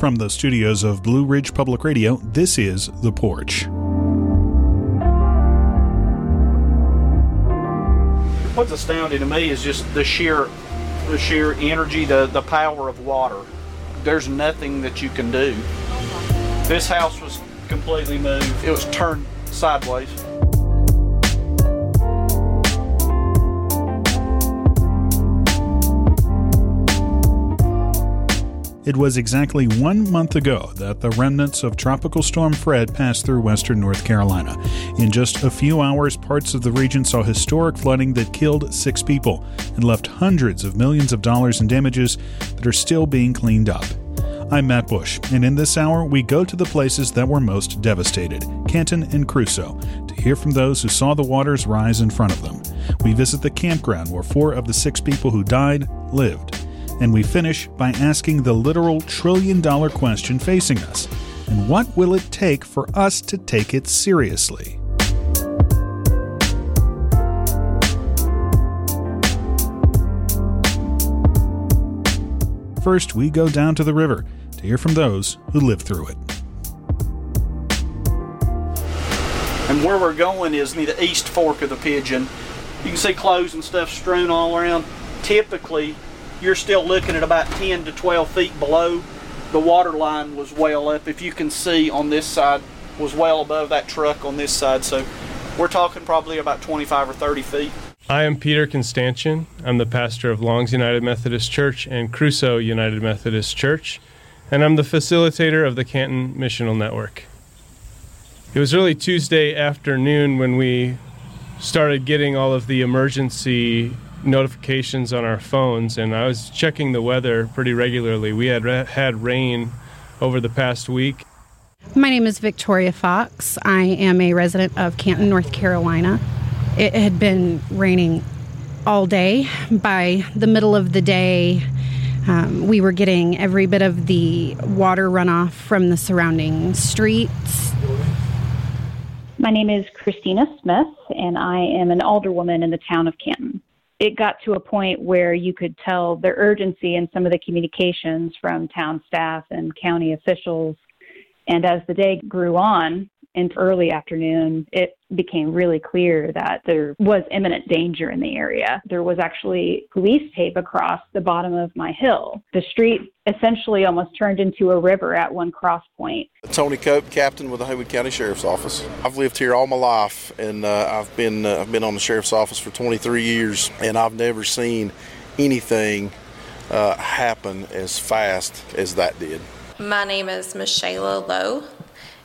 From the studios of Blue Ridge Public Radio, this is The Porch. What's astounding to me is just the sheer the sheer energy, the, the power of water. There's nothing that you can do. This house was completely moved. It was turned sideways. It was exactly one month ago that the remnants of Tropical Storm Fred passed through western North Carolina. In just a few hours, parts of the region saw historic flooding that killed six people and left hundreds of millions of dollars in damages that are still being cleaned up. I'm Matt Bush, and in this hour, we go to the places that were most devastated Canton and Cruso to hear from those who saw the waters rise in front of them. We visit the campground where four of the six people who died lived. And we finish by asking the literal trillion dollar question facing us and what will it take for us to take it seriously? First, we go down to the river to hear from those who lived through it. And where we're going is near the east fork of the Pigeon. You can see clothes and stuff strewn all around. Typically, you're still looking at about 10 to 12 feet below. The water line was well up. If you can see on this side, was well above that truck on this side. So we're talking probably about 25 or 30 feet. I am Peter Constantian. I'm the pastor of Longs United Methodist Church and Cruso United Methodist Church, and I'm the facilitator of the Canton Missional Network. It was early Tuesday afternoon when we started getting all of the emergency notifications on our phones, and I was checking the weather pretty regularly. We had had rain over the past week. My name is Victoria Fox. I am a resident of Canton, North Carolina. It had been raining all day. By the middle of the day, um, we were getting every bit of the water runoff from the surrounding streets. My name is Christina Smith, and I am an alderwoman in the town of Canton. It got to a point where you could tell the urgency in some of the communications from town staff and county officials. And as the day grew on, into early afternoon, it became really clear that there was imminent danger in the area. There was actually police tape across the bottom of my hill. The street essentially almost turned into a river at one cross point. Tony Cope, captain with the Haywood County Sheriff's Office. I've lived here all my life, and uh, I've been uh, I've been on the sheriff's office for 23 years, and I've never seen anything uh, happen as fast as that did. My name is Michelle Lowe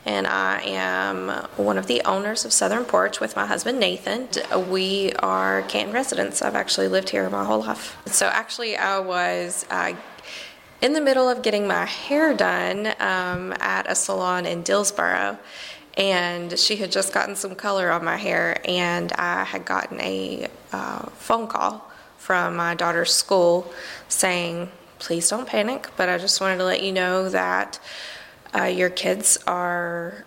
and I am one of the owners of Southern Porch with my husband Nathan. We are Canton residents. I've actually lived here my whole life. So actually, I was. Uh, in the middle of getting my hair done um, at a salon in Dillsboro, and she had just gotten some color on my hair, and I had gotten a uh, phone call from my daughter's school saying, Please don't panic, but I just wanted to let you know that uh, your kids are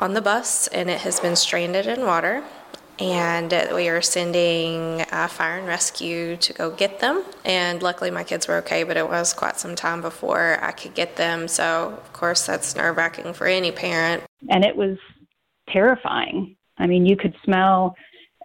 on the bus and it has been stranded in water and we are sending uh, fire and rescue to go get them. And luckily, my kids were okay, but it was quite some time before I could get them. So, of course, that's nerve wracking for any parent. And it was terrifying. I mean, you could smell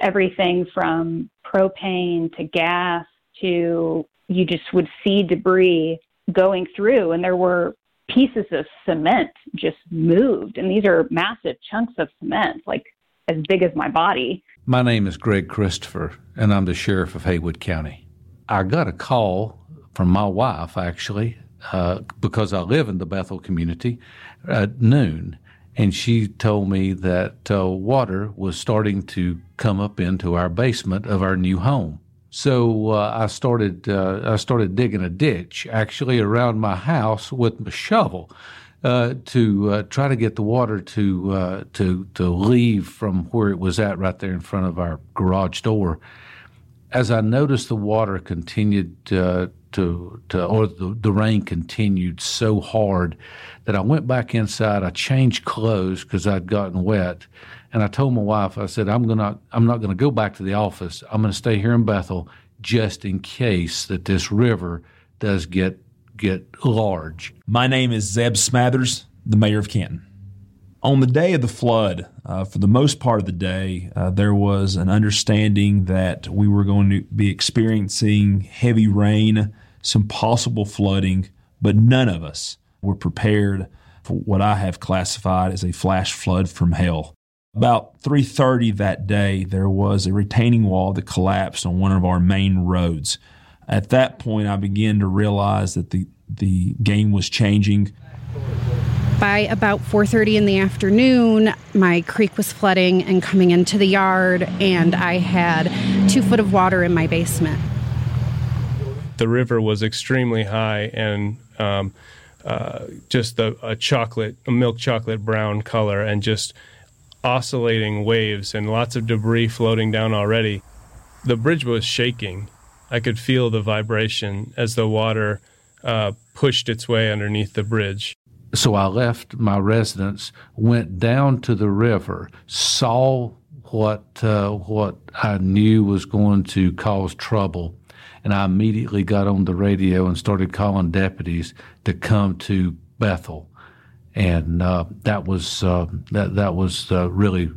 everything from propane to gas to you just would see debris going through, and there were pieces of cement just moved. And these are massive chunks of cement, like as big as my body. My name is Greg Christopher, and I'm the sheriff of Haywood County. I got a call from my wife, actually, uh, because I live in the Bethel community at noon. And she told me that uh, water was starting to come up into our basement of our new home. So uh, I started uh, I started digging a ditch actually around my house with my shovel uh, to uh, try to get the water to uh, to to leave from where it was at right there in front of our garage door. As I noticed the water continued uh, to to or the, the rain continued so hard that I went back inside. I changed clothes because I'd gotten wet and I told my wife, I said, I'm gonna, I'm not gonna go back to the office. I'm gonna stay here in Bethel just in case that this river does get get large. My name is Zeb Smathers, the mayor of Canton. On the day of the flood, uh, for the most part of the day, uh, there was an understanding that we were going to be experiencing heavy rain, some possible flooding, but none of us were prepared for what I have classified as a flash flood from hell. About 3:30 that day, there was a retaining wall that collapsed on one of our main roads. At that point, I began to realize that the the game was changing. By about 4:30 in the afternoon, my creek was flooding and coming into the yard, and I had two foot of water in my basement. The river was extremely high and um, uh, just a, a chocolate, a milk chocolate brown color, and just oscillating waves and lots of debris floating down already. The bridge was shaking. I could feel the vibration as the water uh, pushed its way underneath the bridge. So I left my residence, went down to the river, saw what uh, what I knew was going to cause trouble, and I immediately got on the radio and started calling deputies to come to Bethel and uh, that was uh, that that was uh, really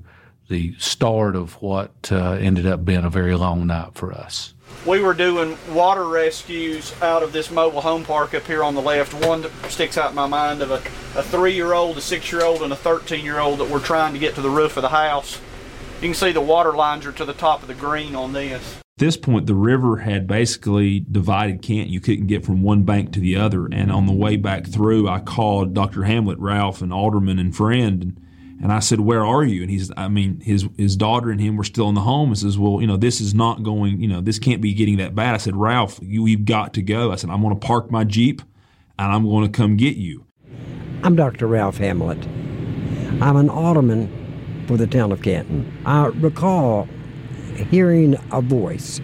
the start of what uh, ended up being a very long night for us. We were doing water rescues out of this mobile home park up here on the left. One that sticks out in my mind of a, a three-year-old, a six-year-old, and a 13-year-old that were trying to get to the roof of the house. You can see the water lines are to the top of the green on this this point, the river had basically divided Kent. You couldn't get from one bank to the other. And on the way back through, I called Dr. Hamlet, Ralph, and Alderman and friend, and, and I said, "Where are you?" And he says, "I mean, his his daughter and him were still in the home." He says, "Well, you know, this is not going. You know, this can't be getting that bad." I said, "Ralph, you, you've got to go." I said, "I'm going to park my jeep, and I'm going to come get you." I'm Dr. Ralph Hamlet. I'm an alderman for the town of Canton. I recall hearing a voice.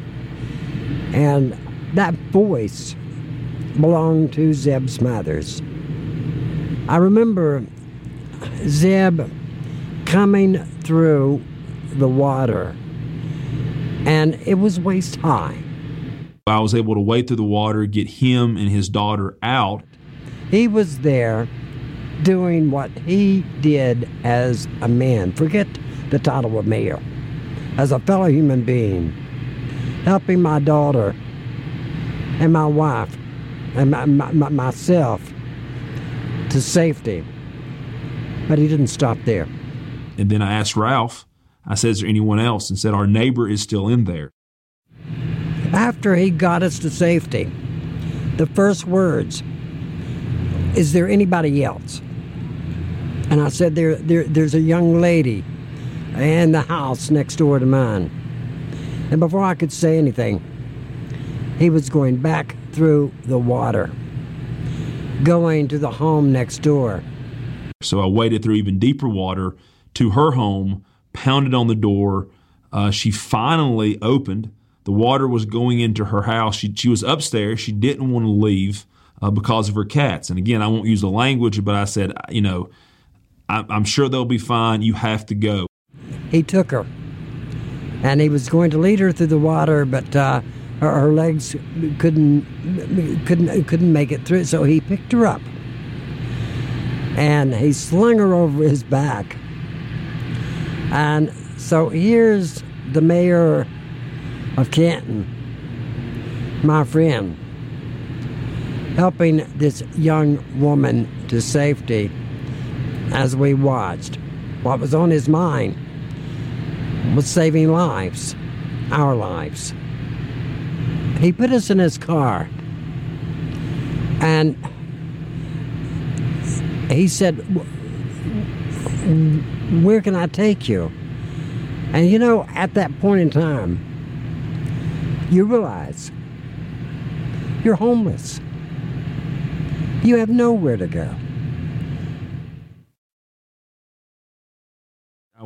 And that voice belonged to Zeb Smathers. I remember Zeb coming through the water, and it was waist high. I was able to wade through the water, get him and his daughter out. He was there doing what he did as a man. Forget the title of mayor as a fellow human being, helping my daughter and my wife and my, my, myself to safety. But he didn't stop there. And then I asked Ralph, I said, Is there anyone else? And said, Our neighbor is still in there. After he got us to safety, the first words, Is there anybody else? And I said, there, there, There's a young lady and the house next door to mine. And before I could say anything, he was going back through the water, going to the home next door. So I waded through even deeper water to her home, pounded on the door. Uh, she finally opened. The water was going into her house. She, she was upstairs. She didn't want to leave uh, because of her cats. And again, I won't use the language, but I said, you know, I, I'm sure they'll be fine. You have to go he took her. And he was going to lead her through the water, but uh, her, her, legs couldn't couldn't couldn't make it through. So he picked her up, and he slung her over his back. And so here's the mayor of Canton, my friend, helping this young woman to safety as we watched what was on his mind was saving lives, our lives. He put us in his car and he said, Where can I take you? And you know, at that point in time, you realize you're homeless. You have nowhere to go.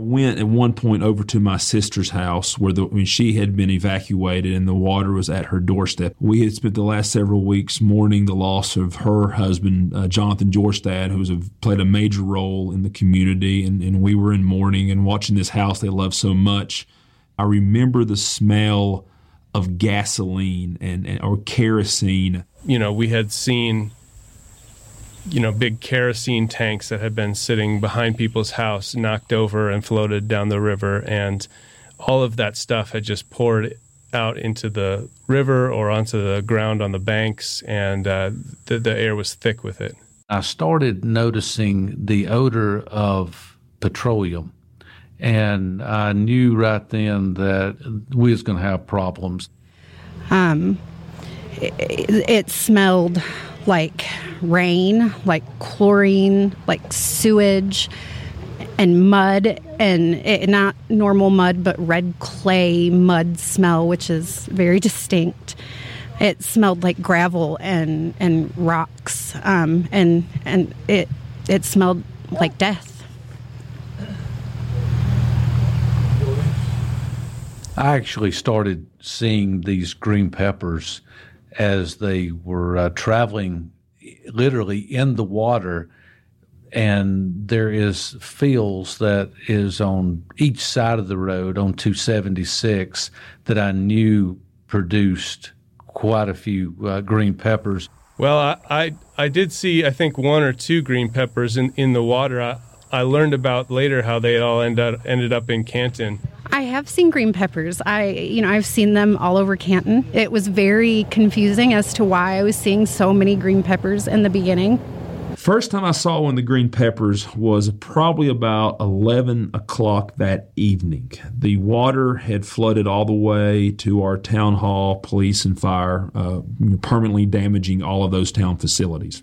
Went at one point over to my sister's house where the, she had been evacuated and the water was at her doorstep. We had spent the last several weeks mourning the loss of her husband, uh, Jonathan Jorstad, who a, played a major role in the community. And, and we were in mourning and watching this house they loved so much. I remember the smell of gasoline and, and or kerosene. You know, we had seen you know, big kerosene tanks that had been sitting behind people's house knocked over and floated down the river. And all of that stuff had just poured out into the river or onto the ground on the banks, and uh, the, the air was thick with it. I started noticing the odor of petroleum, and I knew right then that we was going to have problems. Um, it, it smelled like rain, like chlorine, like sewage and mud and it, not normal mud but red clay mud smell which is very distinct. It smelled like gravel and and rocks um, and and it it smelled like death. I actually started seeing these green peppers as they were uh, traveling literally in the water and there is fields that is on each side of the road on 276 that I knew produced quite a few uh, green peppers. Well, I, I, I did see I think one or two green peppers in, in the water. I, I learned about later how they all end up, ended up in Canton. I have seen green peppers. I, you know, I've seen them all over Canton. It was very confusing as to why I was seeing so many green peppers in the beginning. First time I saw one of the green peppers was probably about 11 o'clock that evening. The water had flooded all the way to our town hall, police, and fire, uh, permanently damaging all of those town facilities.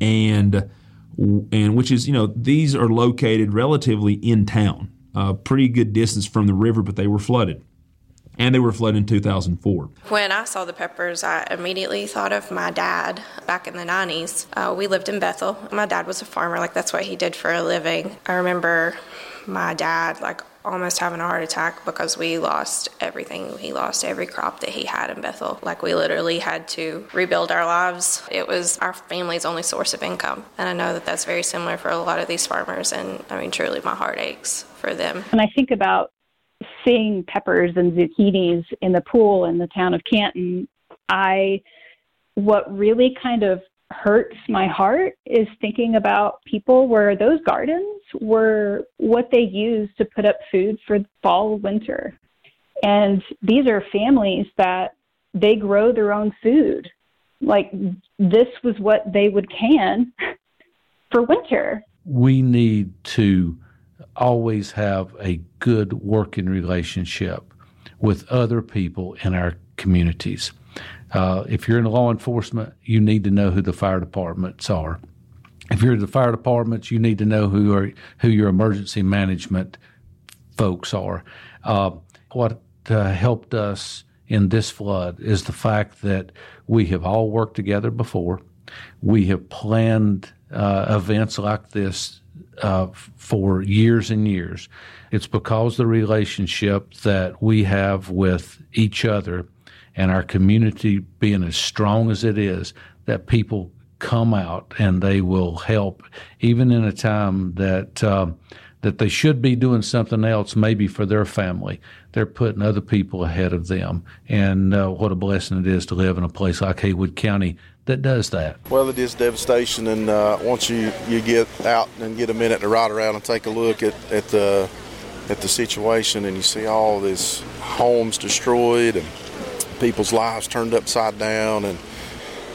And and which is, you know, these are located relatively in town, a pretty good distance from the river, but they were flooded and they were flooded in 2004. When I saw the peppers, I immediately thought of my dad back in the 90s. Uh, we lived in Bethel. My dad was a farmer, like that's what he did for a living. I remember my dad, like, almost having a heart attack because we lost everything. He lost every crop that he had in Bethel. Like we literally had to rebuild our lives. It was our family's only source of income. And I know that that's very similar for a lot of these farmers. And I mean, truly, my heart aches for them. When I think about seeing peppers and zucchinis in the pool in the town of Canton, I what really kind of hurts my heart is thinking about people where those gardens were what they used to put up food for fall winter. And these are families that they grow their own food. Like this was what they would can for winter. We need to always have a good working relationship with other people in our communities. Uh, if you're in law enforcement, you need to know who the fire departments are. If you're the fire departments, you need to know who are who your emergency management folks are. Uh, what uh, helped us in this flood is the fact that we have all worked together before. We have planned uh, events like this uh, for years and years. It's because the relationship that we have with each other and our community being as strong as it is that people come out and they will help, even in a time that uh, that they should be doing something else, maybe for their family. They're putting other people ahead of them, and uh, what a blessing it is to live in a place like Haywood County that does that. Well, it is devastation, and uh, once you, you get out and get a minute to ride around and take a look at, at the at the situation, and you see all these homes destroyed and people's lives turned upside down, and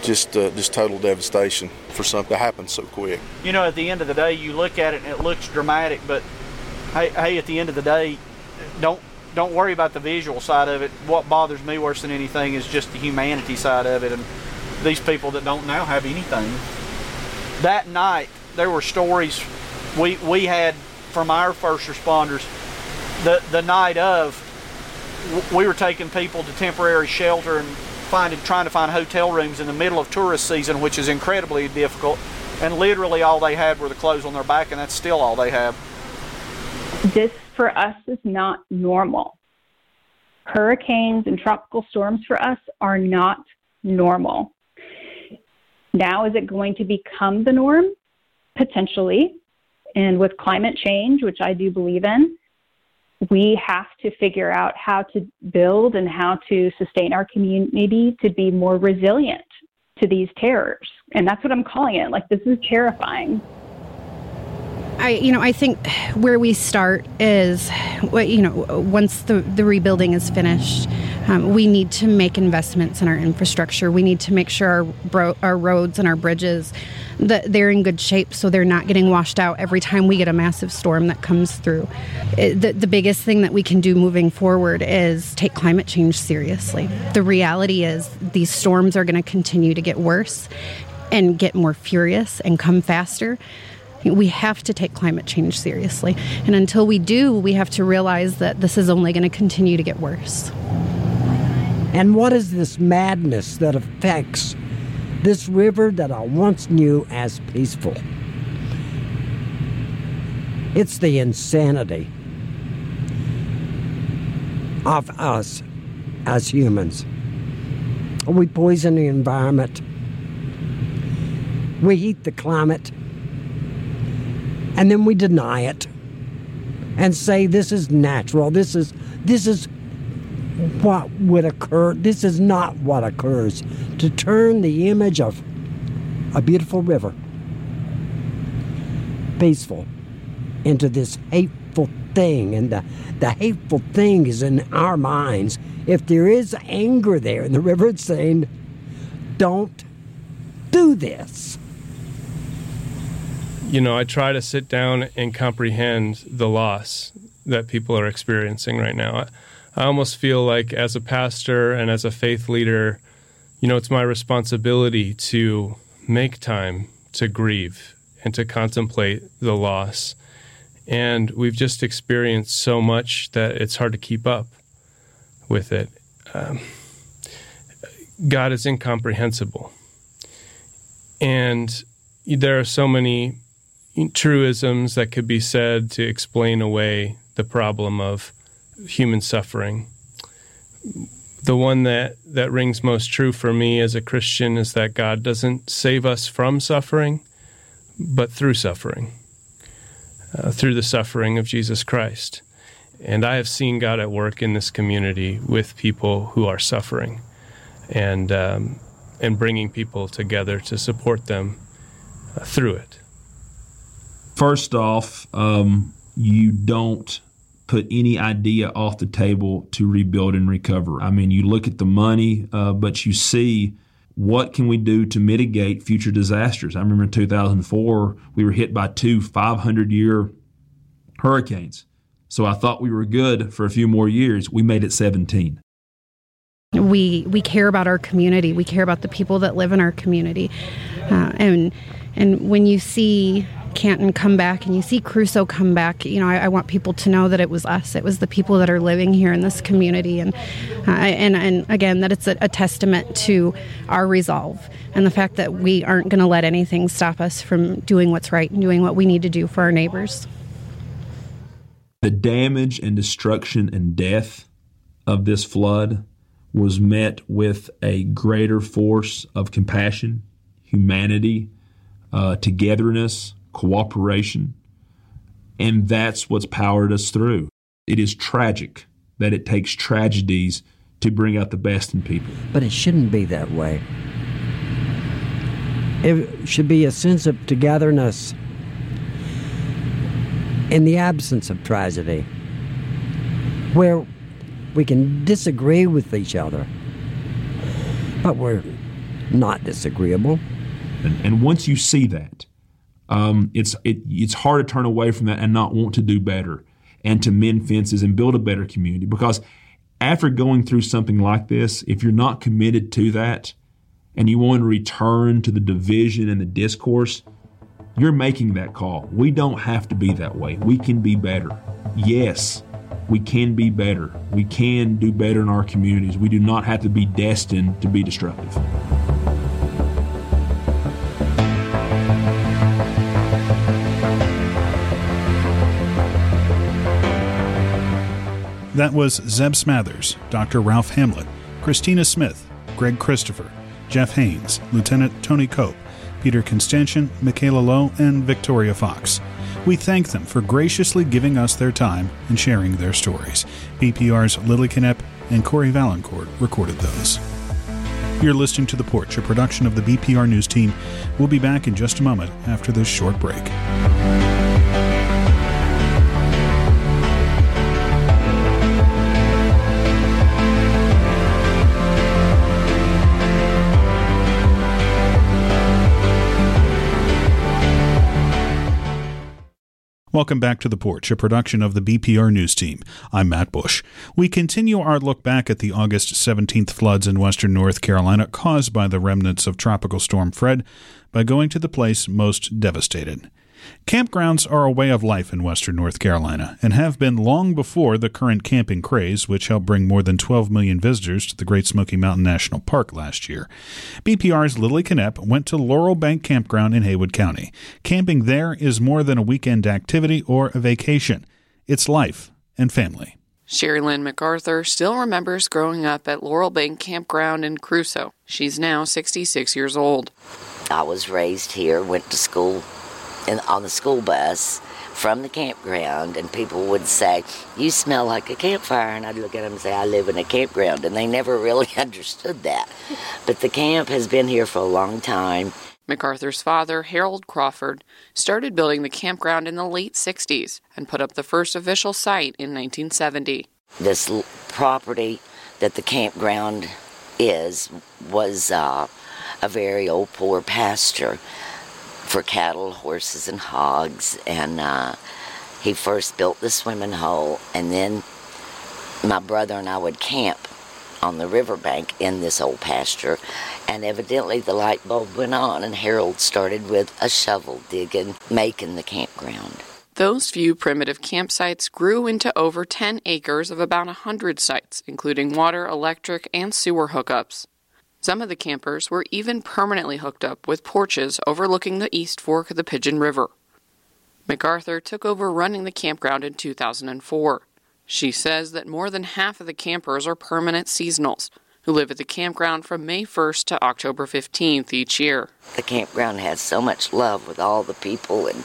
just uh, just total devastation for something that happened so quick. You know, at the end of the day, you look at it and it looks dramatic, but hey, hey, at the end of the day, don't don't worry about the visual side of it. What bothers me worse than anything is just the humanity side of it, and these people that don't now have anything. That night, there were stories we we had from our first responders. The the night of, we were taking people to temporary shelter and finding trying to find hotel rooms in the middle of tourist season, which is incredibly difficult. And literally, all they had were the clothes on their back, and that's still all they have. This for us is not normal. Hurricanes and tropical storms for us are not normal. Now, is it going to become the norm? Potentially. And with climate change, which I do believe in, we have to figure out how to build and how to sustain our community to be more resilient to these terrors. And that's what I'm calling it. Like, this is terrifying. I, you know, I think where we start is, you know, once the, the rebuilding is finished, um, we need to make investments in our infrastructure. We need to make sure our, bro- our roads and our bridges that they're in good shape so they're not getting washed out every time we get a massive storm that comes through. It, the, the biggest thing that we can do moving forward is take climate change seriously. The reality is these storms are going to continue to get worse and get more furious and come faster. We have to take climate change seriously. And until we do, we have to realize that this is only going to continue to get worse. And what is this madness that affects this river that I once knew as peaceful? It's the insanity of us as humans. We poison the environment. We heat the climate. And then we deny it and say this is natural. This is this is what would occur. This is not what occurs. To turn the image of a beautiful river, peaceful, into this hateful thing. And the, the hateful thing is in our minds. If there is anger there in the river, it's saying, don't do this. You know, I try to sit down and comprehend the loss that people are experiencing right now. I almost feel like as a pastor and as a faith leader, you know, it's my responsibility to make time to grieve and to contemplate the loss. And we've just experienced so much that it's hard to keep up with it. Um, God is incomprehensible. And there are so many truisms that could be said to explain away the problem of human suffering. The one that, that rings most true for me as a Christian is that God doesn't save us from suffering, but through suffering, uh, through the suffering of Jesus Christ. And I have seen God at work in this community with people who are suffering and, um, and bringing people together to support them uh, through it. First off, um, you don't put any idea off the table to rebuild and recover. I mean, you look at the money, uh, but you see what can we do to mitigate future disasters. I remember in 2004 we were hit by two 500 year hurricanes. So I thought we were good for a few more years. We made it 17. We we care about our community. We care about the people that live in our community, uh, and and when you see Canton come back and you see Cruso come back, you know, I, I, want people to know that it was us. It was the people that are living here in this community, and uh, and and again that it's a, a, testament to our resolve and the fact that we aren't going to let anything stop us from doing what's right and doing what we need to do for our neighbors. The damage and destruction and death of this flood was met with a greater force of compassion, humanity, uh, togetherness cooperation. And that's what's powered us through. It is tragic that it takes tragedies to bring out the best in people. But it shouldn't be that way. It should be a sense of togetherness in the absence of tragedy, where we can disagree with each other, but we're not disagreeable. And, and once you see that, um, it's it, it's hard to turn away from that and not want to do better and to mend fences and build a better community because after going through something like this, if you're not committed to that and you want to return to the division and the discourse, you're making that call. We don't have to be that way. We can be better. Yes, we can be better. We can do better in our communities. We do not have to be destined to be destructive. That was Zeb Smathers, Dr. Ralph Hamlet, Christina Smith, Greg Christopher, Jeff Haynes, Lieutenant Tony Cope, Peter Constantian, Michaela Lowe, and Victoria Fox. We thank them for graciously giving us their time and sharing their stories. BPR's Lily Knepp and Cory Vaillancourt recorded those. You're listening to The Porch, a production of the BPR News team. We'll be back in just a moment after this short break. Welcome back to The Porch, a production of the BPR News Team. I'm Matt Bush. We continue our look back at the August 17th floods in western North Carolina caused by the remnants of Tropical Storm Fred by going to the place most devastated. Campgrounds are a way of life in western North Carolina and have been long before the current camping craze, which helped bring more than 12 million visitors to the Great Smoky Mountain National Park last year. BPR's Lily Knepp went to Laurel Bank Campground in Haywood County. Camping there is more than a weekend activity or a vacation, it's life and family. Sherry Lynn MacArthur still remembers growing up at Laurel Bank Campground in Cruso. She's now 66 years old. I was raised here, went to school in, on the school bus from the campground, and people would say, You smell like a campfire. And I'd look at them and say, I live in a campground. And they never really understood that. But the camp has been here for a long time. MacArthur's father, Harold Crawford, started building the campground in the late 60s and put up the first official site in 1970. This l- property that the campground is was uh, a very old poor pasture for cattle, horses, and hogs. And uh, he first built the swimming hole, and then my brother and I would camp on the riverbank in this old pasture. And evidently the light bulb went on, and Harold started with a shovel digging, making the campground. Those few primitive campsites grew into over 10 acres of about 100 sites, including water, electric, and sewer hookups. Some of the campers were even permanently hooked up with porches overlooking the east fork of the Pigeon River. MacArthur took over running the campground in 2004. She says that more than half of the campers are permanent seasonals who live at the campground from May 1st to October 15th each year. The campground has so much love with all the people, and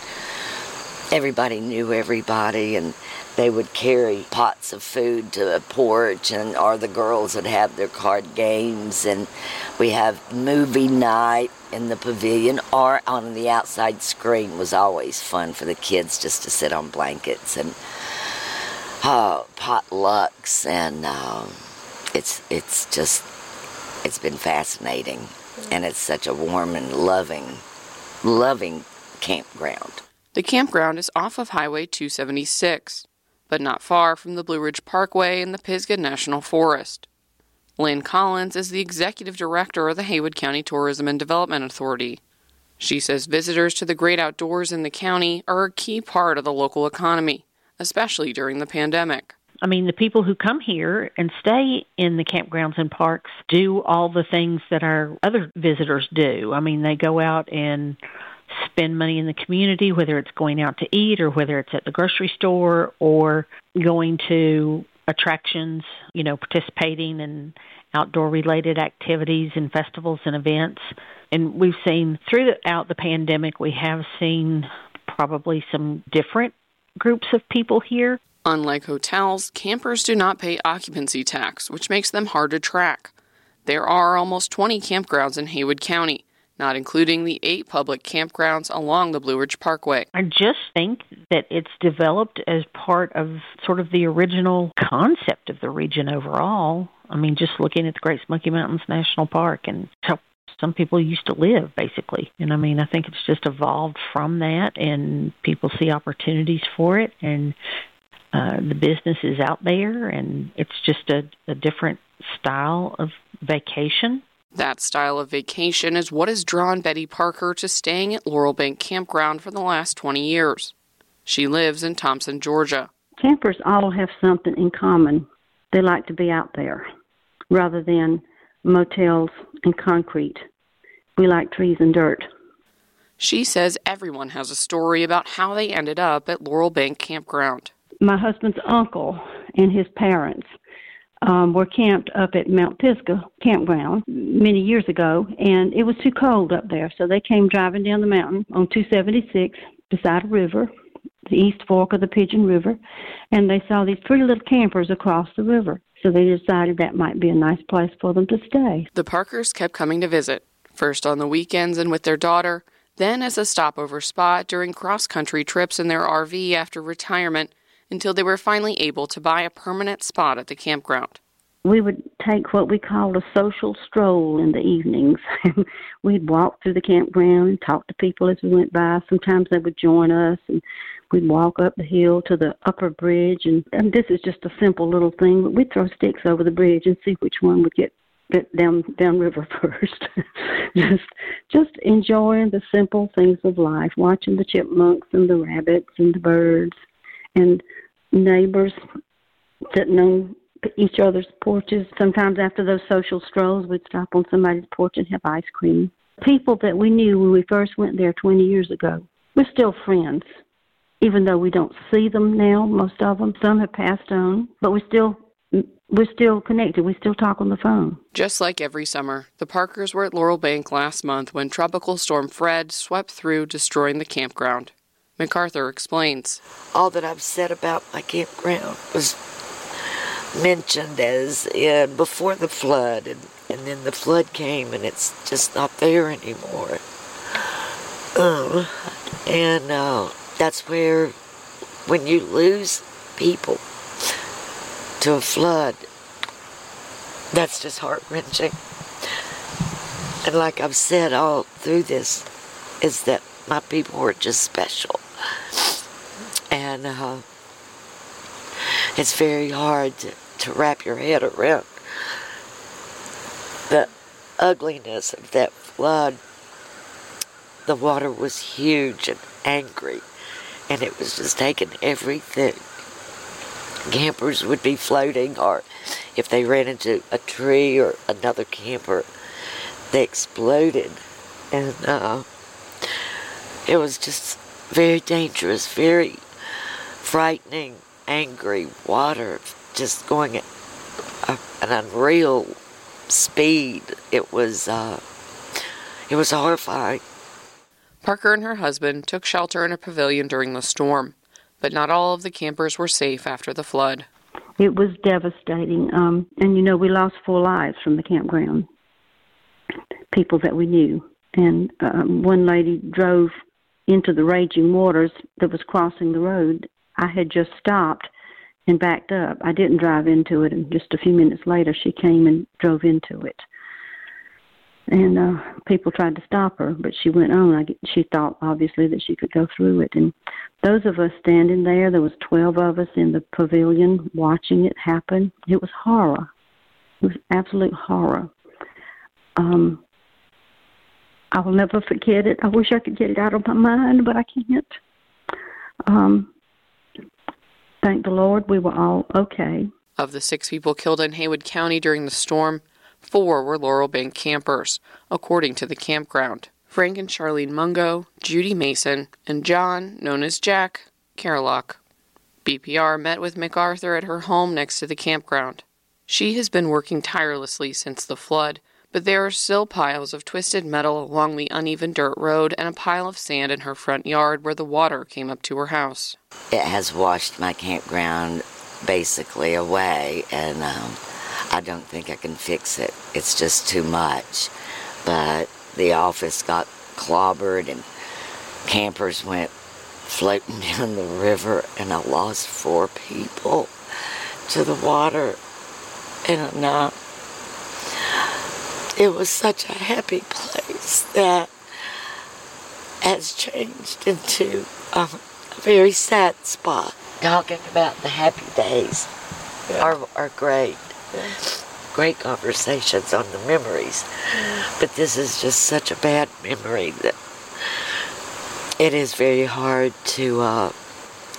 everybody knew everybody, and they would carry pots of food to the porch and or the girls would have their card games and we have movie night in the pavilion or on the outside screen was always fun for the kids just to sit on blankets and uh, potlucks and uh, it's it's just it's been fascinating and it's such a warm and loving loving campground. The campground is off of highway 276 but not far from the Blue Ridge Parkway and the Pisgah National Forest. Lynn Collins is the executive director of the Haywood County Tourism and Development Authority. She says visitors to the great outdoors in the county are a key part of the local economy, especially during the pandemic. I mean, the people who come here and stay in the campgrounds and parks do all the things that our other visitors do. I mean, they go out and spend money in the community, whether it's going out to eat or whether it's at the grocery store or going to attractions, you know, participating in outdoor related activities and festivals and events. And we've seen throughout the pandemic, we have seen probably some different groups of people here. Unlike hotels, campers do not pay occupancy tax, which makes them hard to track. There are almost 20 campgrounds in Haywood County, not including the eight public campgrounds along the Blue Ridge Parkway. I just think that it's developed as part of sort of the original concept of the region overall. I mean, just looking at the Great Smoky Mountains National Park and how some people used to live, basically. And I mean, I think it's just evolved from that, and people see opportunities for it, and uh, the business is out there, and it's just a, a different style of vacation that style of vacation is what has drawn Betty Parker to staying at Laurel Bank Campground for the last 20 years. She lives in Thompson, Georgia. Campers all have something in common. They like to be out there rather than motels and concrete. We like trees and dirt. She says everyone has a story about how they ended up at Laurel Bank Campground. My husband's uncle and his parents um, were camped up at Mount Pisgah campground many years ago, and it was too cold up there. So they came driving down the mountain on 276 beside a river, the east fork of the Pigeon River, and they saw these pretty little campers across the river. So they decided that might be a nice place for them to stay. The Parkers kept coming to visit, first on the weekends and with their daughter, then as a stopover spot during cross country trips in their RV after retirement, until they were finally able to buy a permanent spot at the campground. We would take what we called a social stroll in the evenings. We'd walk through the campground and talk to people as we went by. Sometimes they would join us and we'd walk up the hill to the upper bridge and, and this is just a simple little thing, but we'd throw sticks over the bridge and see which one would get get down downriver first. just just enjoying the simple things of life, watching the chipmunks and the rabbits and the birds and neighbors sitting on each other's porches. Sometimes after those social strolls, we'd stop on somebody's porch and have ice cream. People that we knew when we first went there 20 years ago, we're still friends, even though we don't see them now, most of them. Some have passed on, but we still we're still connected. We still talk on the phone. Just like every summer, the Parkers were at Laurel Bank last month when Tropical Storm Fred swept through, destroying the campground. MacArthur explains. All that I've said about my campground was mentioned as uh, before the flood, and, and then the flood came, and it's just not there anymore. Um, and uh, that's where, when you lose people to a flood, that's just heart wrenching. And like I've said all through this, is that my people were just special. And uh, it's very hard to, to wrap your head around the ugliness of that flood. The water was huge and angry, and it was just taking everything. Campers would be floating, or if they ran into a tree or another camper, they exploded. And uh, it was just very dangerous, very frightening, angry water just going at a, an unreal speed. It was uh, it was horrifying. Parker and her husband took shelter in a pavilion during the storm, but not all of the campers were safe after the flood. It was devastating, um, and you know we lost four lives from the campground. People that we knew, and um, one lady drove into the raging waters that was crossing the road. I had just stopped and backed up. I didn't drive into it, and just a few minutes later, she came and drove into it. And uh, people tried to stop her, but she went on. I, she thought obviously that she could go through it. And those of us standing there, there was twelve of us in the pavilion watching it happen. It was horror. It was absolute horror. Um, I will never forget it. I wish I could get it out of my mind, but I can't. Um, thank the Lord, we were all okay. Of the six people killed in Haywood County during the storm, four were Laurel Bank campers, according to the campground. Frank and Charlene Mungo, Judy Mason, and John, known as Jack, Carlock. BPR met with MacArthur at her home next to the campground. She has been working tirelessly since the flood but there are still piles of twisted metal along the uneven dirt road and a pile of sand in her front yard where the water came up to her house. It has washed my campground basically away, and um, I don't think I can fix it. It's just too much. But the office got clobbered, and campers went floating down the river, and I lost four people to the water. And now it was such a happy place that has changed into a, a very sad spot. Talking about the happy days yeah. are, are great. Yeah. Great conversations on the memories. But this is just such a bad memory that it is very hard to uh,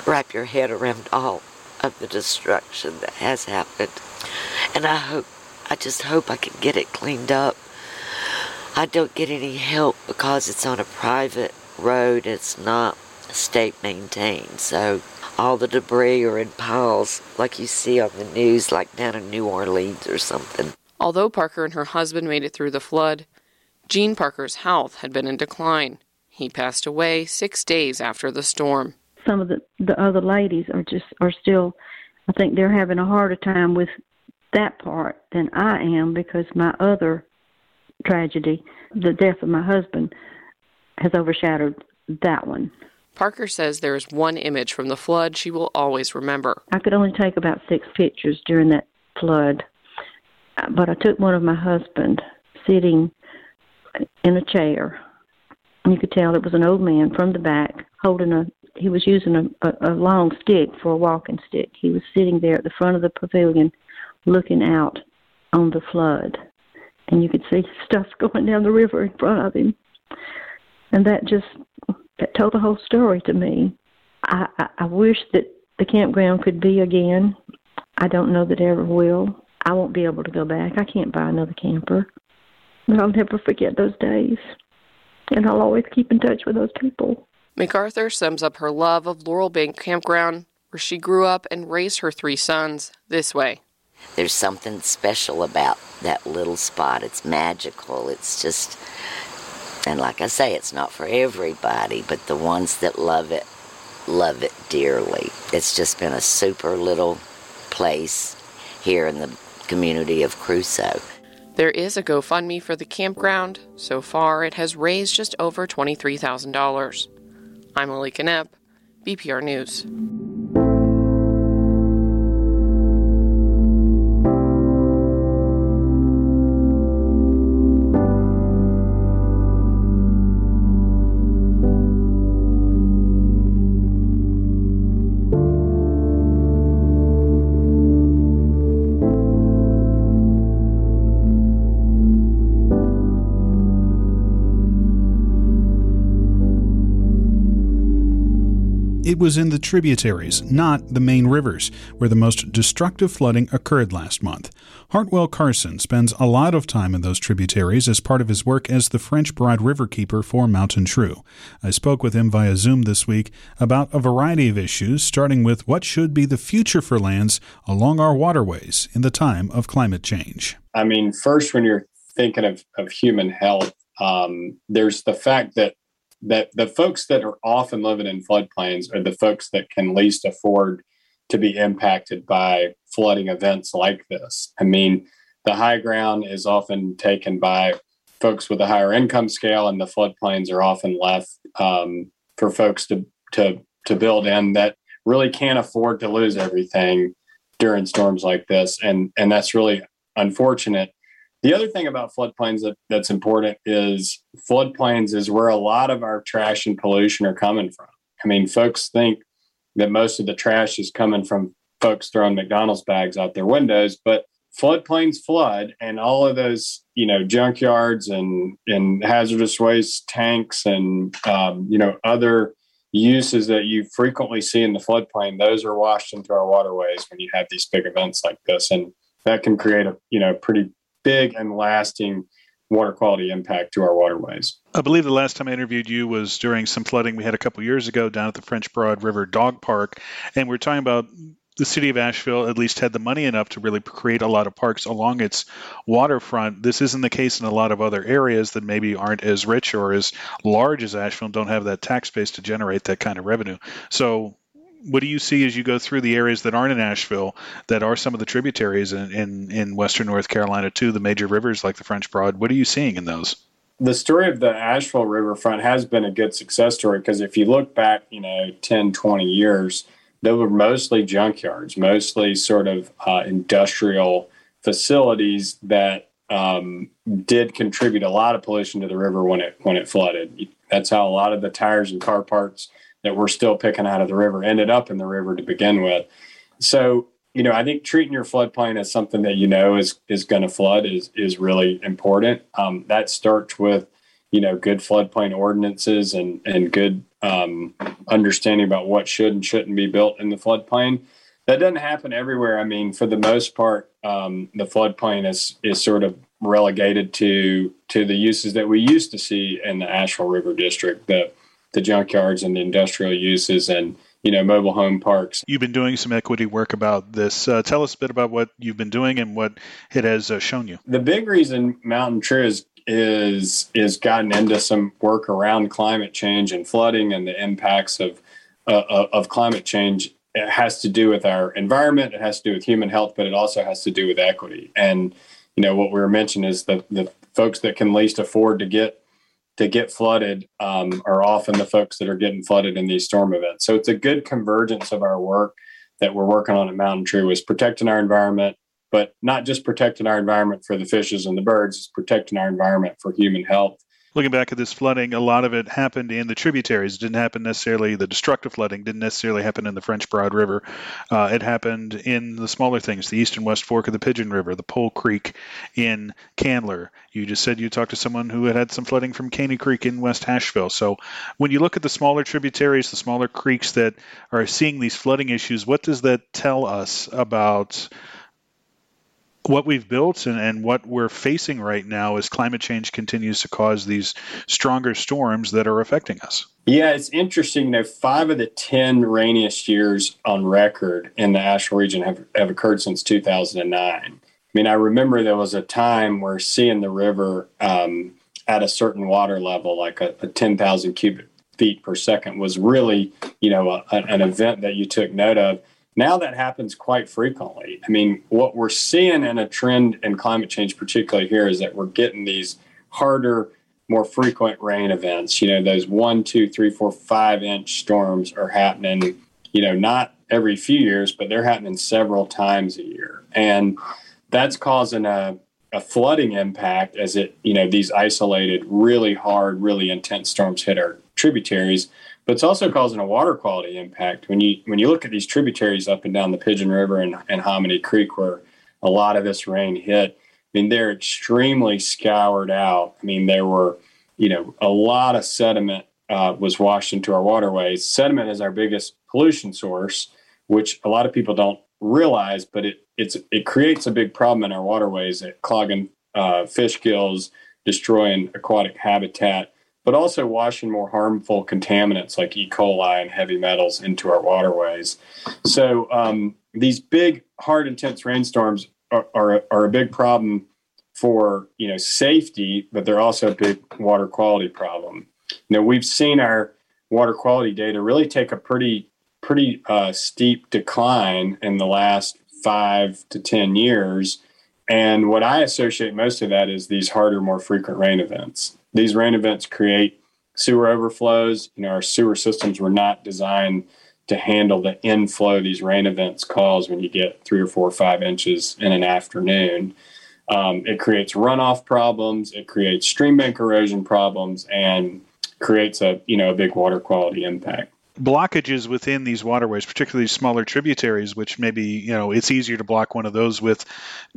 wrap your head around all of the destruction that has happened. And I hope I just hope I can get it cleaned up. I don't get any help because it's on a private road. It's not state maintained. So all the debris are in piles like you see on the news, like down in New Orleans or something. Although Parker and her husband made it through the flood, Gene Parker's health had been in decline. He passed away six days after the storm. Some of the, the other ladies are just are still I think they're having a harder time with that part than I am because my other tragedy, the death of my husband, has overshadowed that one. Parker says there is one image from the flood she will always remember. I could only take about six pictures during that flood, but I took one of my husband sitting in a chair. You could tell it was an old man from the back holding a. He was using a, a, a long stick for a walking stick. He was sitting there at the front of the pavilion, looking out on the flood, and you could see stuff going down the river in front of him. And that just that told the whole story to me. I, I, I wish that the campground could be again. I don't know that it ever will. I won't be able to go back. I can't buy another camper. But I'll never forget those days. And I'll always keep in touch with those people. MacArthur sums up her love of Laurel Bank Campground, where she grew up and raised her three sons, this way. There's something special about that little spot. It's magical. It's just, and like I say, it's not for everybody, but the ones that love it, love it dearly. It's just been a super little place here in the community of Cruso. There is a GoFundMe for the campground. So far, it has raised just over $23,000. I'm Malika Knepp, BPR News. It was in the tributaries, not the main rivers, where the most destructive flooding occurred last month. Hartwell Carson spends a lot of time in those tributaries as part of his work as the French Broad Riverkeeper for Mountain True. I spoke with him via Zoom this week about a variety of issues, starting with what should be the future for lands along our waterways in the time of climate change. I mean, first, when you're thinking of, of human health, um, there's the fact that that the folks that are often living in floodplains are the folks that can least afford to be impacted by flooding events like this. I mean, the high ground is often taken by folks with a higher income scale, and the floodplains are often left um, for folks to to to build in that really can't afford to lose everything during storms like this, and and that's really unfortunate. The other thing about floodplains that, that's important is floodplains is where a lot of our trash and pollution are coming from. I mean, folks think that most of the trash is coming from folks throwing McDonald's bags out their windows, but floodplains flood and all of those, you know, junkyards and, and hazardous waste tanks and, um, you know, other uses that you frequently see in the floodplain, those are washed into our waterways when you have these big events like this. And that can create a, you know, pretty big and lasting water quality impact to our waterways. I believe the last time I interviewed you was during some flooding we had a couple years ago down at the French Broad River Dog Park, and we are talking about the city of Asheville at least had the money enough to really create a lot of parks along its waterfront. This isn't the case in a lot of other areas that maybe aren't as rich or as large as Asheville don't have that tax base to generate that kind of revenue. So what do you see as you go through the areas that aren't in Asheville that are some of the tributaries in, in, in western North Carolina to the major rivers like the French Broad? What are you seeing in those? The story of the Asheville riverfront has been a good success story because if you look back, you know, 10, 20 years, they were mostly junkyards, mostly sort of uh, industrial facilities that um, did contribute a lot of pollution to the river when it when it flooded. That's how a lot of the tires and car parts that we're still picking out of the river ended up in the river to begin with. So, you know, I think treating your floodplain as something that you know is is going to flood is is really important. Um, that starts with, you know, good floodplain ordinances and and good um, understanding about what should and shouldn't be built in the floodplain. That doesn't happen everywhere. I mean, for the most part, um, the floodplain is is sort of relegated to to the uses that we used to see in the Asheville River District. The the junkyards and the industrial uses and you know mobile home parks. You've been doing some equity work about this. Uh, tell us a bit about what you've been doing and what it has uh, shown you. The big reason Mountain True is is is gotten into some work around climate change and flooding and the impacts of uh, uh of climate change it has to do with our environment, it has to do with human health, but it also has to do with equity. And you know what we were mentioning is that the folks that can least afford to get to get flooded um, are often the folks that are getting flooded in these storm events. So it's a good convergence of our work that we're working on at Mountain True is protecting our environment, but not just protecting our environment for the fishes and the birds, it's protecting our environment for human health looking back at this flooding, a lot of it happened in the tributaries. It didn't happen necessarily, the destructive flooding didn't necessarily happen in the French Broad River. Uh, it happened in the smaller things, the east and west fork of the Pigeon River, the Pole Creek in Candler. You just said you talked to someone who had had some flooding from Caney Creek in West Asheville. So when you look at the smaller tributaries, the smaller creeks that are seeing these flooding issues, what does that tell us about? What we've built and, and what we're facing right now as climate change continues to cause these stronger storms that are affecting us. Yeah, it's interesting. You know, five of the 10 rainiest years on record in the Asheville region have, have occurred since 2009. I mean, I remember there was a time where seeing the river um, at a certain water level, like a, a 10,000 cubic feet per second, was really, you know, a, an event that you took note of now that happens quite frequently. I mean, what we're seeing in a trend in climate change, particularly here, is that we're getting these harder, more frequent rain events. You know, those one, two, three, four, five inch storms are happening, you know, not every few years, but they're happening several times a year. And that's causing a, a flooding impact as it, you know, these isolated, really hard, really intense storms hit our tributaries but it's also causing a water quality impact. When you when you look at these tributaries up and down the Pigeon River and, and Hominy Creek, where a lot of this rain hit, I mean they're extremely scoured out. I mean there were you know a lot of sediment uh, was washed into our waterways. Sediment is our biggest pollution source, which a lot of people don't realize, but it it's it creates a big problem in our waterways, at clogging uh, fish gills, destroying aquatic habitat but also washing more harmful contaminants like E. coli and heavy metals into our waterways. So um, these big, hard, intense rainstorms are, are, are, a big problem for you know safety, but they're also a big water quality problem. Know, we've seen our water quality data really take a pretty pretty uh, steep decline in the last five to ten years. And what I associate most of that is these harder, more frequent rain events these rain events create sewer overflows. You know, our sewer systems were not designed to handle the inflow these rain events cause when you get three or four or five inches in an afternoon. Um, it creates runoff problems. It creates stream bank erosion problems, and creates a you know a big water quality impact blockages within these waterways, particularly smaller tributaries, which maybe you know it's easier to block one of those with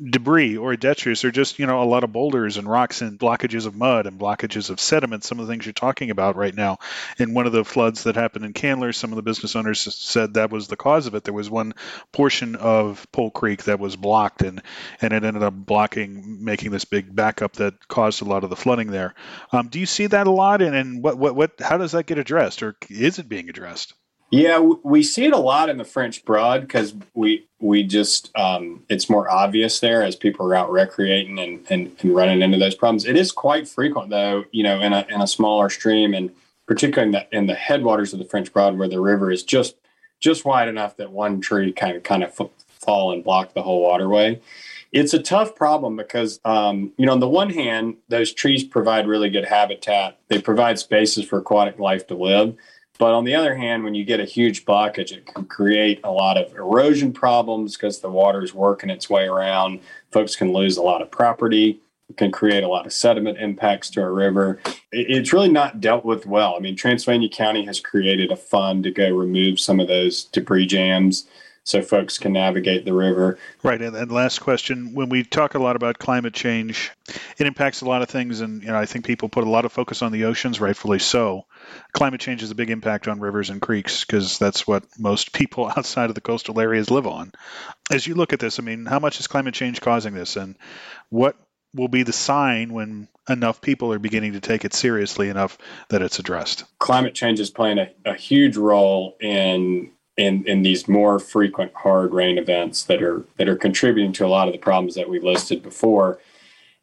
debris or detritus or just you know a lot of boulders and rocks and blockages of mud and blockages of sediment. Some of the things you're talking about right now. In one of the floods that happened in Candler, some of the business owners said that was the cause of it. There was one portion of Pole Creek that was blocked and and it ended up blocking, making this big backup that caused a lot of the flooding there. Um, do you see that a lot? And, and what what what how does that get addressed or is it being addressed? Yeah, we see it a lot in the French Broad because we we just um, it's more obvious there as people are out recreating and, and, and running into those problems. It is quite frequent though, you know, in a in a smaller stream and particularly in the in the headwaters of the French Broad where the river is just just wide enough that one tree kind of kind of fall and block the whole waterway. It's a tough problem because, um, you know, on the one hand, those trees provide really good habitat. They provide spaces for aquatic life to live. But on the other hand, when you get a huge blockage, it can create a lot of erosion problems because the water is working its way around. Folks can lose a lot of property. It can create a lot of sediment impacts to a river. It's really not dealt with well. I mean, Transylvania County has created a fund to go remove some of those debris jams so folks can navigate the river. Right. And, and last question: When we talk a lot about climate change, it impacts a lot of things, and you know, I think people put a lot of focus on the oceans, rightfully so. Climate change has a big impact on rivers and creeks because that's what most people outside of the coastal areas live on. As you look at this, I mean, how much is climate change causing this, and what will be the sign when enough people are beginning to take it seriously enough that it's addressed. Climate change is playing a, a huge role in in in these more frequent hard rain events that are that are contributing to a lot of the problems that we listed before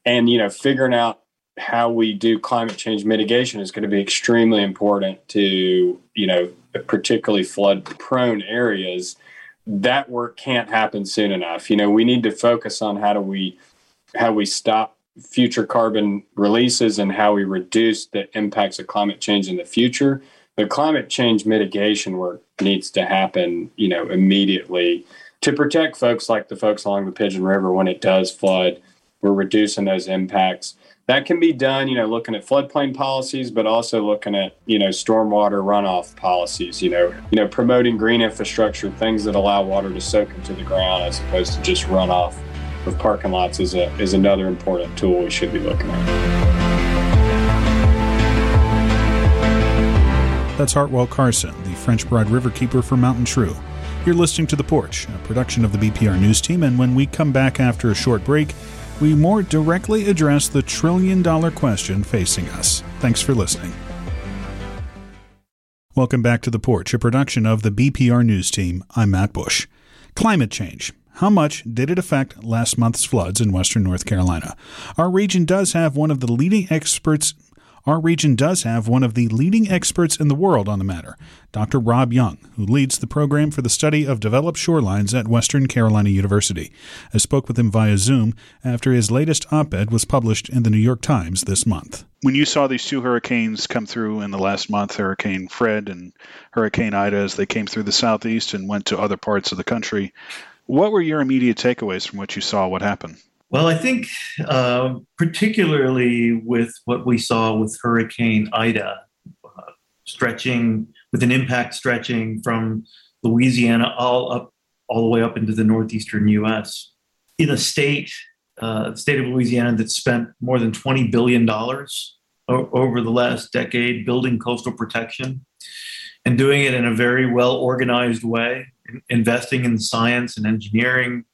and you know figuring out how we do climate change mitigation is going to be extremely important to you know particularly flood prone areas, that work can't happen soon enough. You know, we need to focus on how do we how we stop future carbon releases and how we reduce the impacts of climate change in the future. The climate change mitigation work needs to happen, you know, immediately to protect folks like the folks along the Pigeon River when it does flood. We're reducing those impacts. That can be done, you know, looking at floodplain policies, but also looking at, you know, stormwater runoff policies, you know, you know, promoting green infrastructure, things that allow water to soak into the ground as opposed to just runoff of parking lots is a is another important tool we should be looking at. That's Hartwell Carson, the French Broad River keeper for Mountain True. You're listening to The Porch, a production of the BPR News Team, and when we come back after a short break, we more directly address the trillion dollar question facing us. Thanks for listening. Welcome back to The Porch, a production of the BPR News Team. I'm Matt Bush. Climate change. How much did it affect last month's floods in western North Carolina? Our region does have one of the leading experts our region does have one of the leading experts in the world on the matter, Dr. Rob Young, who leads the program for the study of developed shorelines at Western Carolina University. I spoke with him via Zoom after his latest op ed was published in the New York Times this month. When you saw these two hurricanes come through in the last month, Hurricane Fred and Hurricane Ida, as they came through the southeast and went to other parts of the country, what were your immediate takeaways from what you saw? What happened? Well, I think uh, particularly with what we saw with Hurricane Ida, uh, stretching with an impact stretching from Louisiana all up all the way up into the northeastern U.S. In a state, uh, the state of Louisiana that spent more than twenty billion dollars o- over the last decade building coastal protection, and doing it in a very well organized way, investing in science and engineering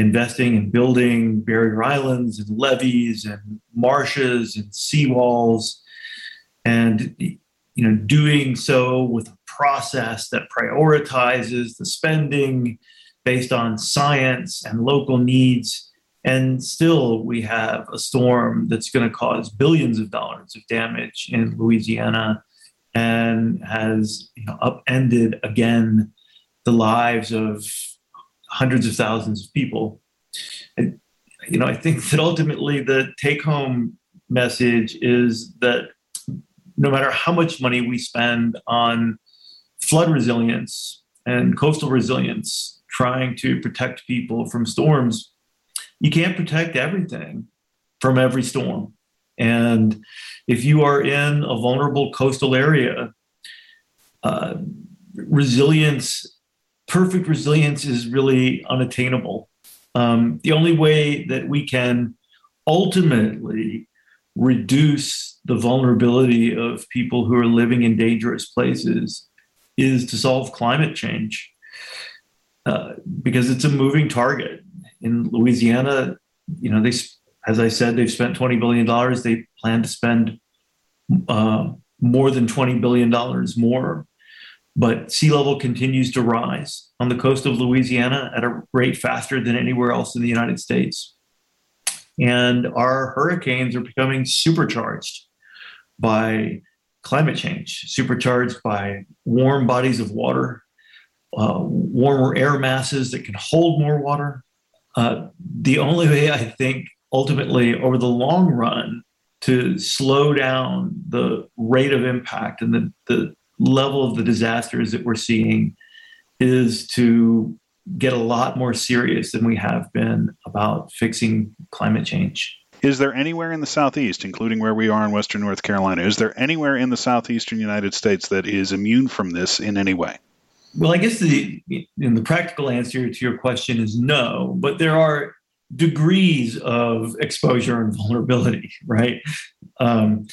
investing in building barrier islands and levees and marshes and seawalls and you know doing so with a process that prioritizes the spending based on science and local needs. And still we have a storm that's going to cause billions of dollars of damage in Louisiana and has you know, upended again the lives of hundreds of thousands of people. And, you know, I think that ultimately the take home message is that no matter how much money we spend on flood resilience and coastal resilience, trying to protect people from storms, you can't protect everything from every storm. And if you are in a vulnerable coastal area, uh, resilience perfect resilience is really unattainable. Um, the only way that we can ultimately reduce the vulnerability of people who are living in dangerous places is to solve climate change uh, because it's a moving target. In Louisiana, you know, they, as I said, they've spent $20 billion. They plan to spend uh, more than $20 billion more but sea level continues to rise on the coast of Louisiana at a rate faster than anywhere else in the United States. And our hurricanes are becoming supercharged by climate change, supercharged by warm bodies of water, uh, warmer air masses that can hold more water. Uh, the only way I think ultimately over the long run to slow down the rate of impact and the, the level of the disasters that we're seeing is to get a lot more serious than we have been about fixing climate change. Is there anywhere in the southeast, including where we are in western North Carolina, is there anywhere in the southeastern United States that is immune from this in any way? Well, I guess the the practical answer to your question is no, but there are degrees of exposure and vulnerability, right? Um,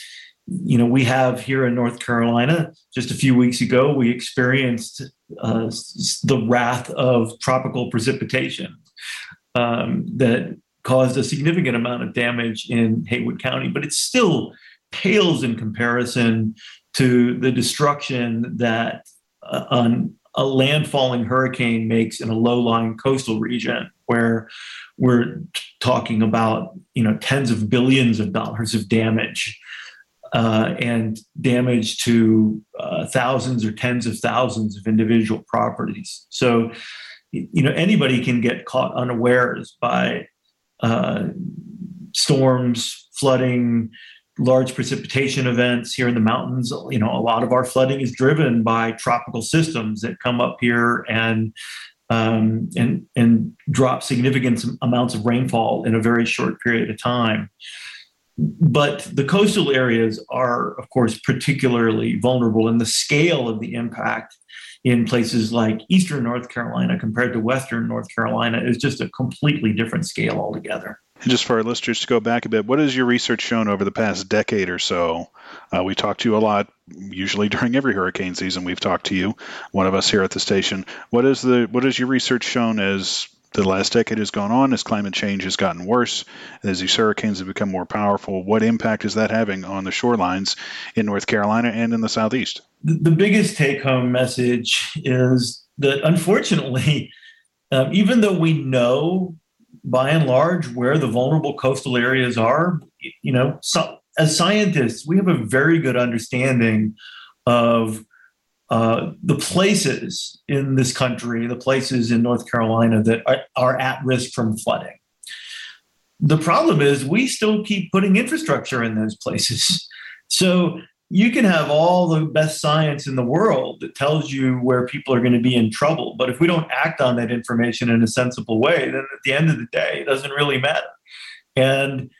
you know, we have here in North Carolina, just a few weeks ago, we experienced uh, the wrath of tropical precipitation um, that caused a significant amount of damage in Haywood County, but it still pales in comparison to the destruction that uh, a landfalling hurricane makes in a low-lying coastal region where we're talking about you know tens of billions of dollars of damage uh, and damage to uh, thousands or tens of thousands of individual properties. So, you know, anybody can get caught unawares by uh, storms, flooding, large precipitation events here in the mountains. You know, a lot of our flooding is driven by tropical systems that come up here and um, and and drop significant amounts of rainfall in a very short period of time. But the coastal areas are, of course, particularly vulnerable, and the scale of the impact in places like eastern North Carolina compared to western North Carolina is just a completely different scale altogether. And just for our listeners to go back a bit, what has your research shown over the past decade or so? Uh, we talk to you a lot, usually during every hurricane season. We've talked to you, one of us here at the station. What is the what has your research shown as the last decade has gone on, as climate change has gotten worse, as these hurricanes have become more powerful? What impact is that having on the shorelines in North Carolina and in the southeast? The biggest take-home message is that unfortunately, um, even though we know by and large where the vulnerable coastal areas are. You know, so, as scientists, we have a very good understanding of uh, the places in this country, the places in North Carolina that are, are at risk from flooding. The problem is we still keep putting infrastructure in those places. So you can have all the best science in the world that tells you where people are going to be in trouble. But if we don't act on that information in a sensible way, then at the end of the day, it doesn't really matter. And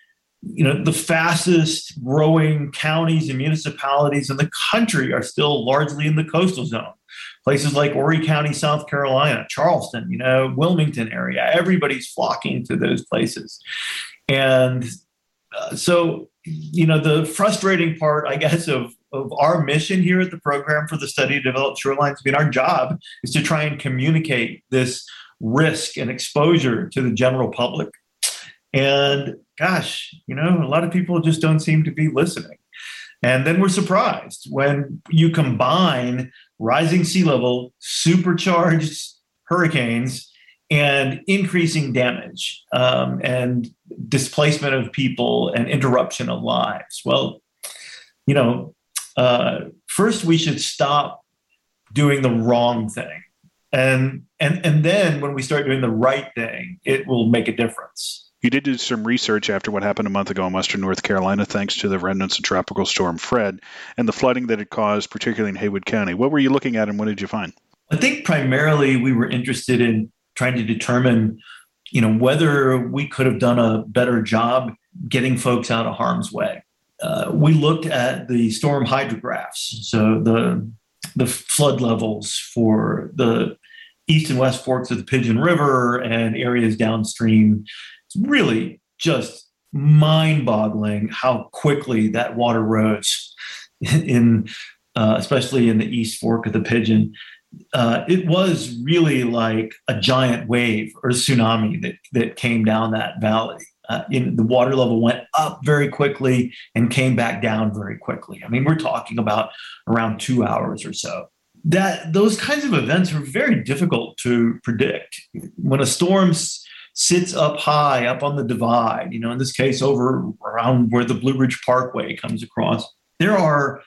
you know, the fastest growing counties and municipalities in the country are still largely in the coastal zone. Places like Horry County, South Carolina, Charleston, you know, Wilmington area, everybody's flocking to those places. And uh, so you know, the frustrating part, I guess, of, of our mission here at the Program for the Study of Developed Shorelines, I mean, our job is to try and communicate this risk and exposure to the general public. And gosh, you know, a lot of people just don't seem to be listening. And then we're surprised when you combine rising sea level, supercharged hurricanes, and increasing damage um, and displacement of people and interruption of lives. Well, you know, uh, first we should stop doing the wrong thing. And, and, and then when we start doing the right thing, it will make a difference. You did do some research after what happened a month ago in western North Carolina, thanks to the remnants of Tropical Storm Fred and the flooding that it caused, particularly in Haywood County. What were you looking at and what did you find? I think primarily we were interested in trying to determine you know whether we could have done a better job getting folks out of harm's way uh, we looked at the storm hydrographs so the the flood levels for the east and west forks of the pigeon river and areas downstream really just mind-boggling how quickly that water rose in uh, especially in the east fork of the pigeon uh, it was really like a giant wave or tsunami that, that came down that valley. Uh, in, the water level went up very quickly and came back down very quickly. I mean, we're talking about around two hours or so. That those kinds of events are very difficult to predict. When a storm s- sits up high, up on the divide, you know, in this case, over around where the Blue Ridge Parkway comes across, there are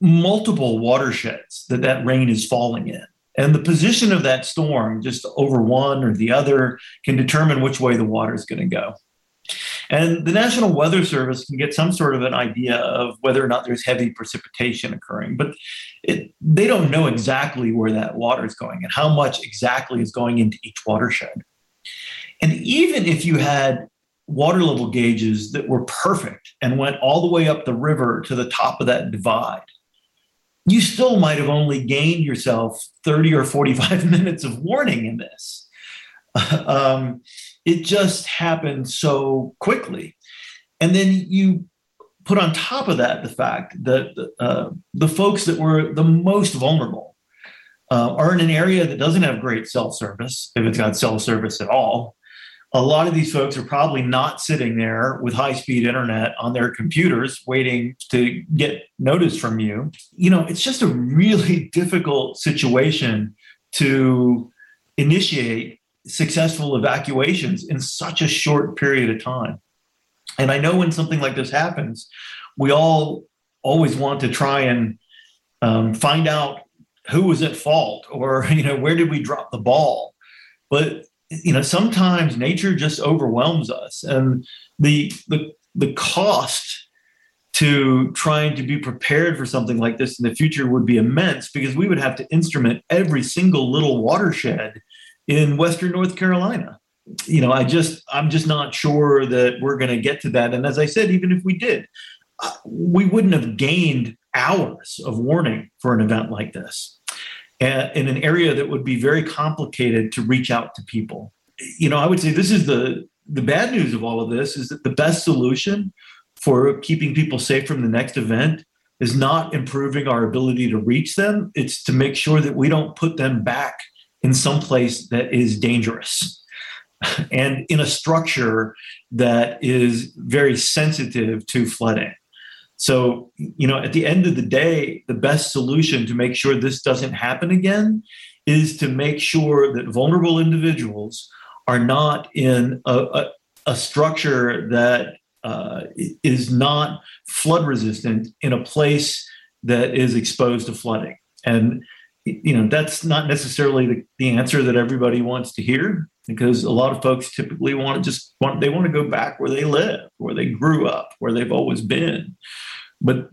multiple watersheds that that rain is falling in. And the position of that storm, just over one or the other, can determine which way the water is going to go. And the National Weather Service can get some sort of an idea of whether or not there's heavy precipitation occurring, but it, they don't know exactly where that water is going and how much exactly is going into each watershed. And even if you had water level gauges that were perfect and went all the way up the river to the top of that divide, you still might have only gained yourself 30 or 45 minutes of warning in this. um, it just happened so quickly. And then you put on top of that the fact that uh, the folks that were the most vulnerable uh, are in an area that doesn't have great cell service, if it's got cell service at all a lot of these folks are probably not sitting there with high speed internet on their computers waiting to get notice from you. You know, it's just a really difficult situation to initiate successful evacuations in such a short period of time. And I know when something like this happens, we all always want to try and um, find out who was at fault or you know where did we drop the ball but you know sometimes nature just overwhelms us. And the the the cost to trying to be prepared for something like this in the future would be immense because we would have to instrument every single little watershed in western north carolina. You know i just i'm just not sure that we're going to get to that. And as i said even if we did uh, we wouldn't have gained hours of warning for an event like this in an area that would be very complicated to reach out to people. You know, I would say this is the the bad news of all of this is that the best solution for keeping people safe from the next event is not improving our ability to reach them. It's to make sure that we don't put them back in some place that is dangerous and in a structure that is very sensitive to flooding. So, you know, at the end of the day, the best solution to make sure this doesn't happen again is to make sure that vulnerable individuals are not in a, a, a structure that uh, is not flood resistant in a place that is exposed to flooding. And you know that's not necessarily the, the answer that everybody wants to hear because a lot of folks typically want to just want they want to go back where they live where they grew up where they've always been. But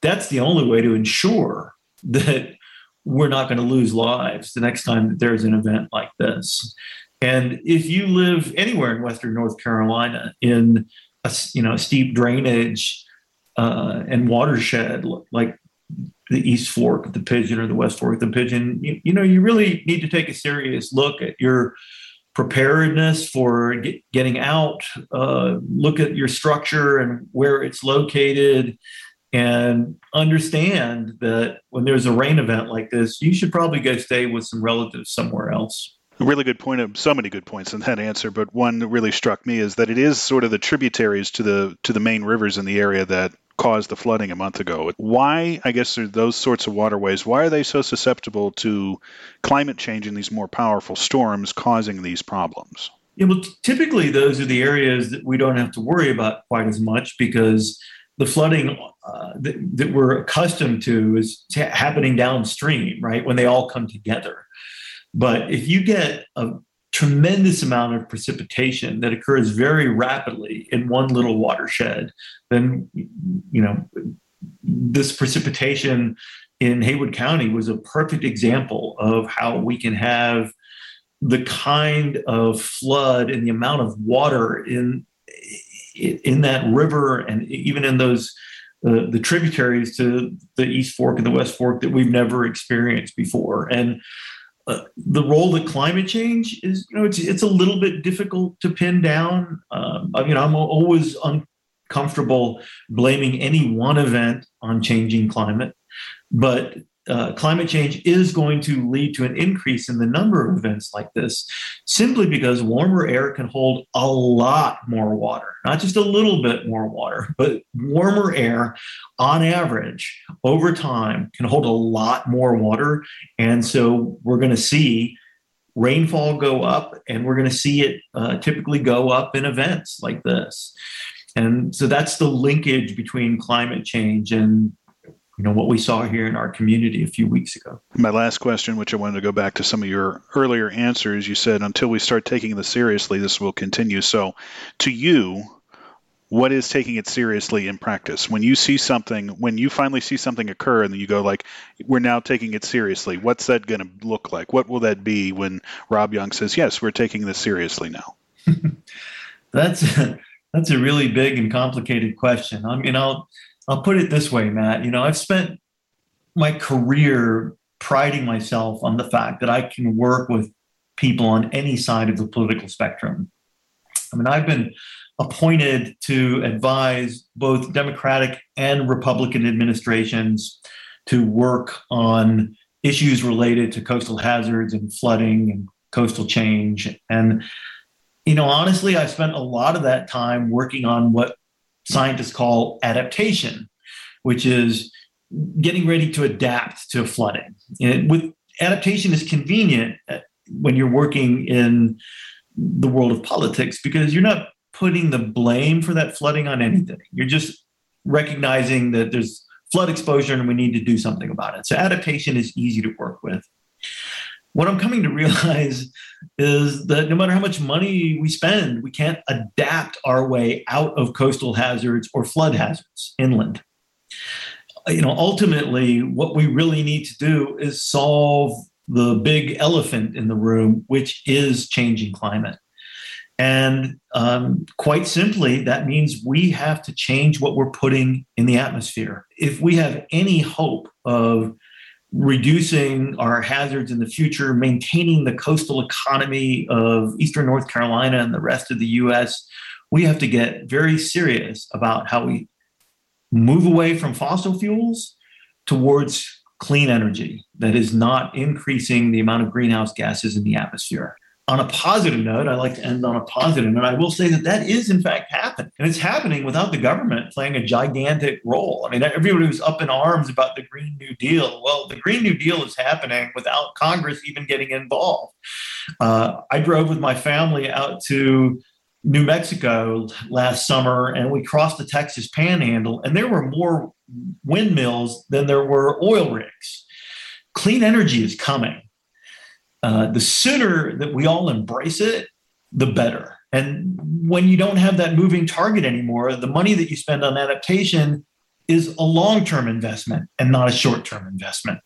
that's the only way to ensure that we're not going to lose lives the next time that there's an event like this. And if you live anywhere in western north carolina in a you know steep drainage uh, and watershed like the East Fork of the Pigeon or the West Fork of the Pigeon, you, you know, you really need to take a serious look at your preparedness for get, getting out, uh, look at your structure and where it's located, and understand that when there's a rain event like this, you should probably go stay with some relatives somewhere else. A really good point so many good points in that answer, but one that really struck me is that it is sort of the tributaries to the to the main rivers in the area that caused the flooding a month ago. Why, I guess, are those sorts of waterways, why are they so susceptible to climate change and these more powerful storms causing these problems? Yeah, well, typically those are the areas that we don't have to worry about quite as much because the flooding uh, that, that, we're accustomed to is t- happening downstream, right? When they all come together. But if you get a tremendous amount of precipitation that occurs very rapidly in one little watershed, then you know this precipitation in Haywood County was a perfect example of how we can have the kind of flood and the amount of water in in that river and even in those uh, the tributaries to the East Fork and the West Fork that we've never experienced before. And uh, the role that climate change is, you know, it's, it's a little bit difficult to pin down. Um, I mean, I'm always uncomfortable blaming any one event on changing climate, but uh, climate change is going to lead to an increase in the number of events like this simply because warmer air can hold a lot more water, not just a little bit more water, but warmer air on average over time can hold a lot more water. And so we're going to see rainfall go up and we're going to see it uh, typically go up in events like this. And so that's the linkage between climate change and you know what we saw here in our community a few weeks ago. My last question, which I wanted to go back to some of your earlier answers, you said until we start taking this seriously, this will continue. So, to you, what is taking it seriously in practice? When you see something, when you finally see something occur, and then you go like, "We're now taking it seriously." What's that going to look like? What will that be when Rob Young says, "Yes, we're taking this seriously now"? that's that's a really big and complicated question. I mean, I'll I'll put it this way, Matt. You know, I've spent my career priding myself on the fact that I can work with people on any side of the political spectrum. I mean, I've been appointed to advise both Democratic and Republican administrations to work on issues related to coastal hazards and flooding and coastal change. And, you know, honestly, I spent a lot of that time working on what scientists call adaptation, which is getting ready to adapt to flooding. And with adaptation is convenient uh, when you're working in the world of politics because you're not putting the blame for that flooding on anything. You're just recognizing that there's flood exposure and we need to do something about it. So adaptation is easy to work with. What I'm coming to realize is that no matter how much money we spend, we can't adapt our way out of coastal hazards or flood hazards inland. You know, ultimately, what we really need to do is solve the big elephant in the room, which is changing climate. And um, quite simply, that means we have to change what we're putting in the atmosphere. If we have any hope of reducing our hazards in the future, maintaining the coastal economy of Eastern North Carolina and the rest of the US, we have to get very serious about how we move away from fossil fuels towards clean energy that is not increasing the amount of greenhouse gases in the atmosphere on a positive note, I like to end on a positive note. I will say that that is in fact happening, and it's happening without the government playing a gigantic role. I mean, everybody was up in arms about the Green New Deal. Well, the Green New Deal is happening without Congress even getting involved. Uh, I drove with my family out to New Mexico last summer, and we crossed the Texas Panhandle, and there were more windmills than there were oil rigs. Clean energy is coming uh, the sooner that we all embrace it, the better. And when you don't have that moving target anymore, the money that you spend on adaptation is a long term investment and not a short term investment.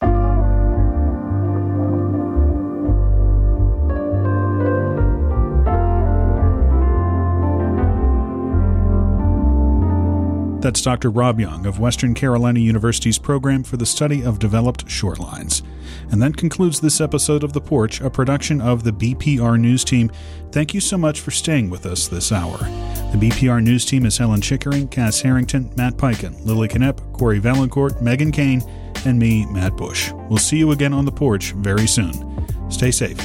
That's Dr. Rob Young of Western Carolina University's program for the study of developed shorelines. And that concludes this episode of The Porch, a production of the BPR News Team. Thank you so much for staying with us this hour. The BPR News Team is Helen Chickering, Cass Herrington, Matt Peiken, Lily Knepp, Cory Vaillancourt, Megan Kane, and me, Matt Bush. We'll see you again on The Porch very soon. Stay safe.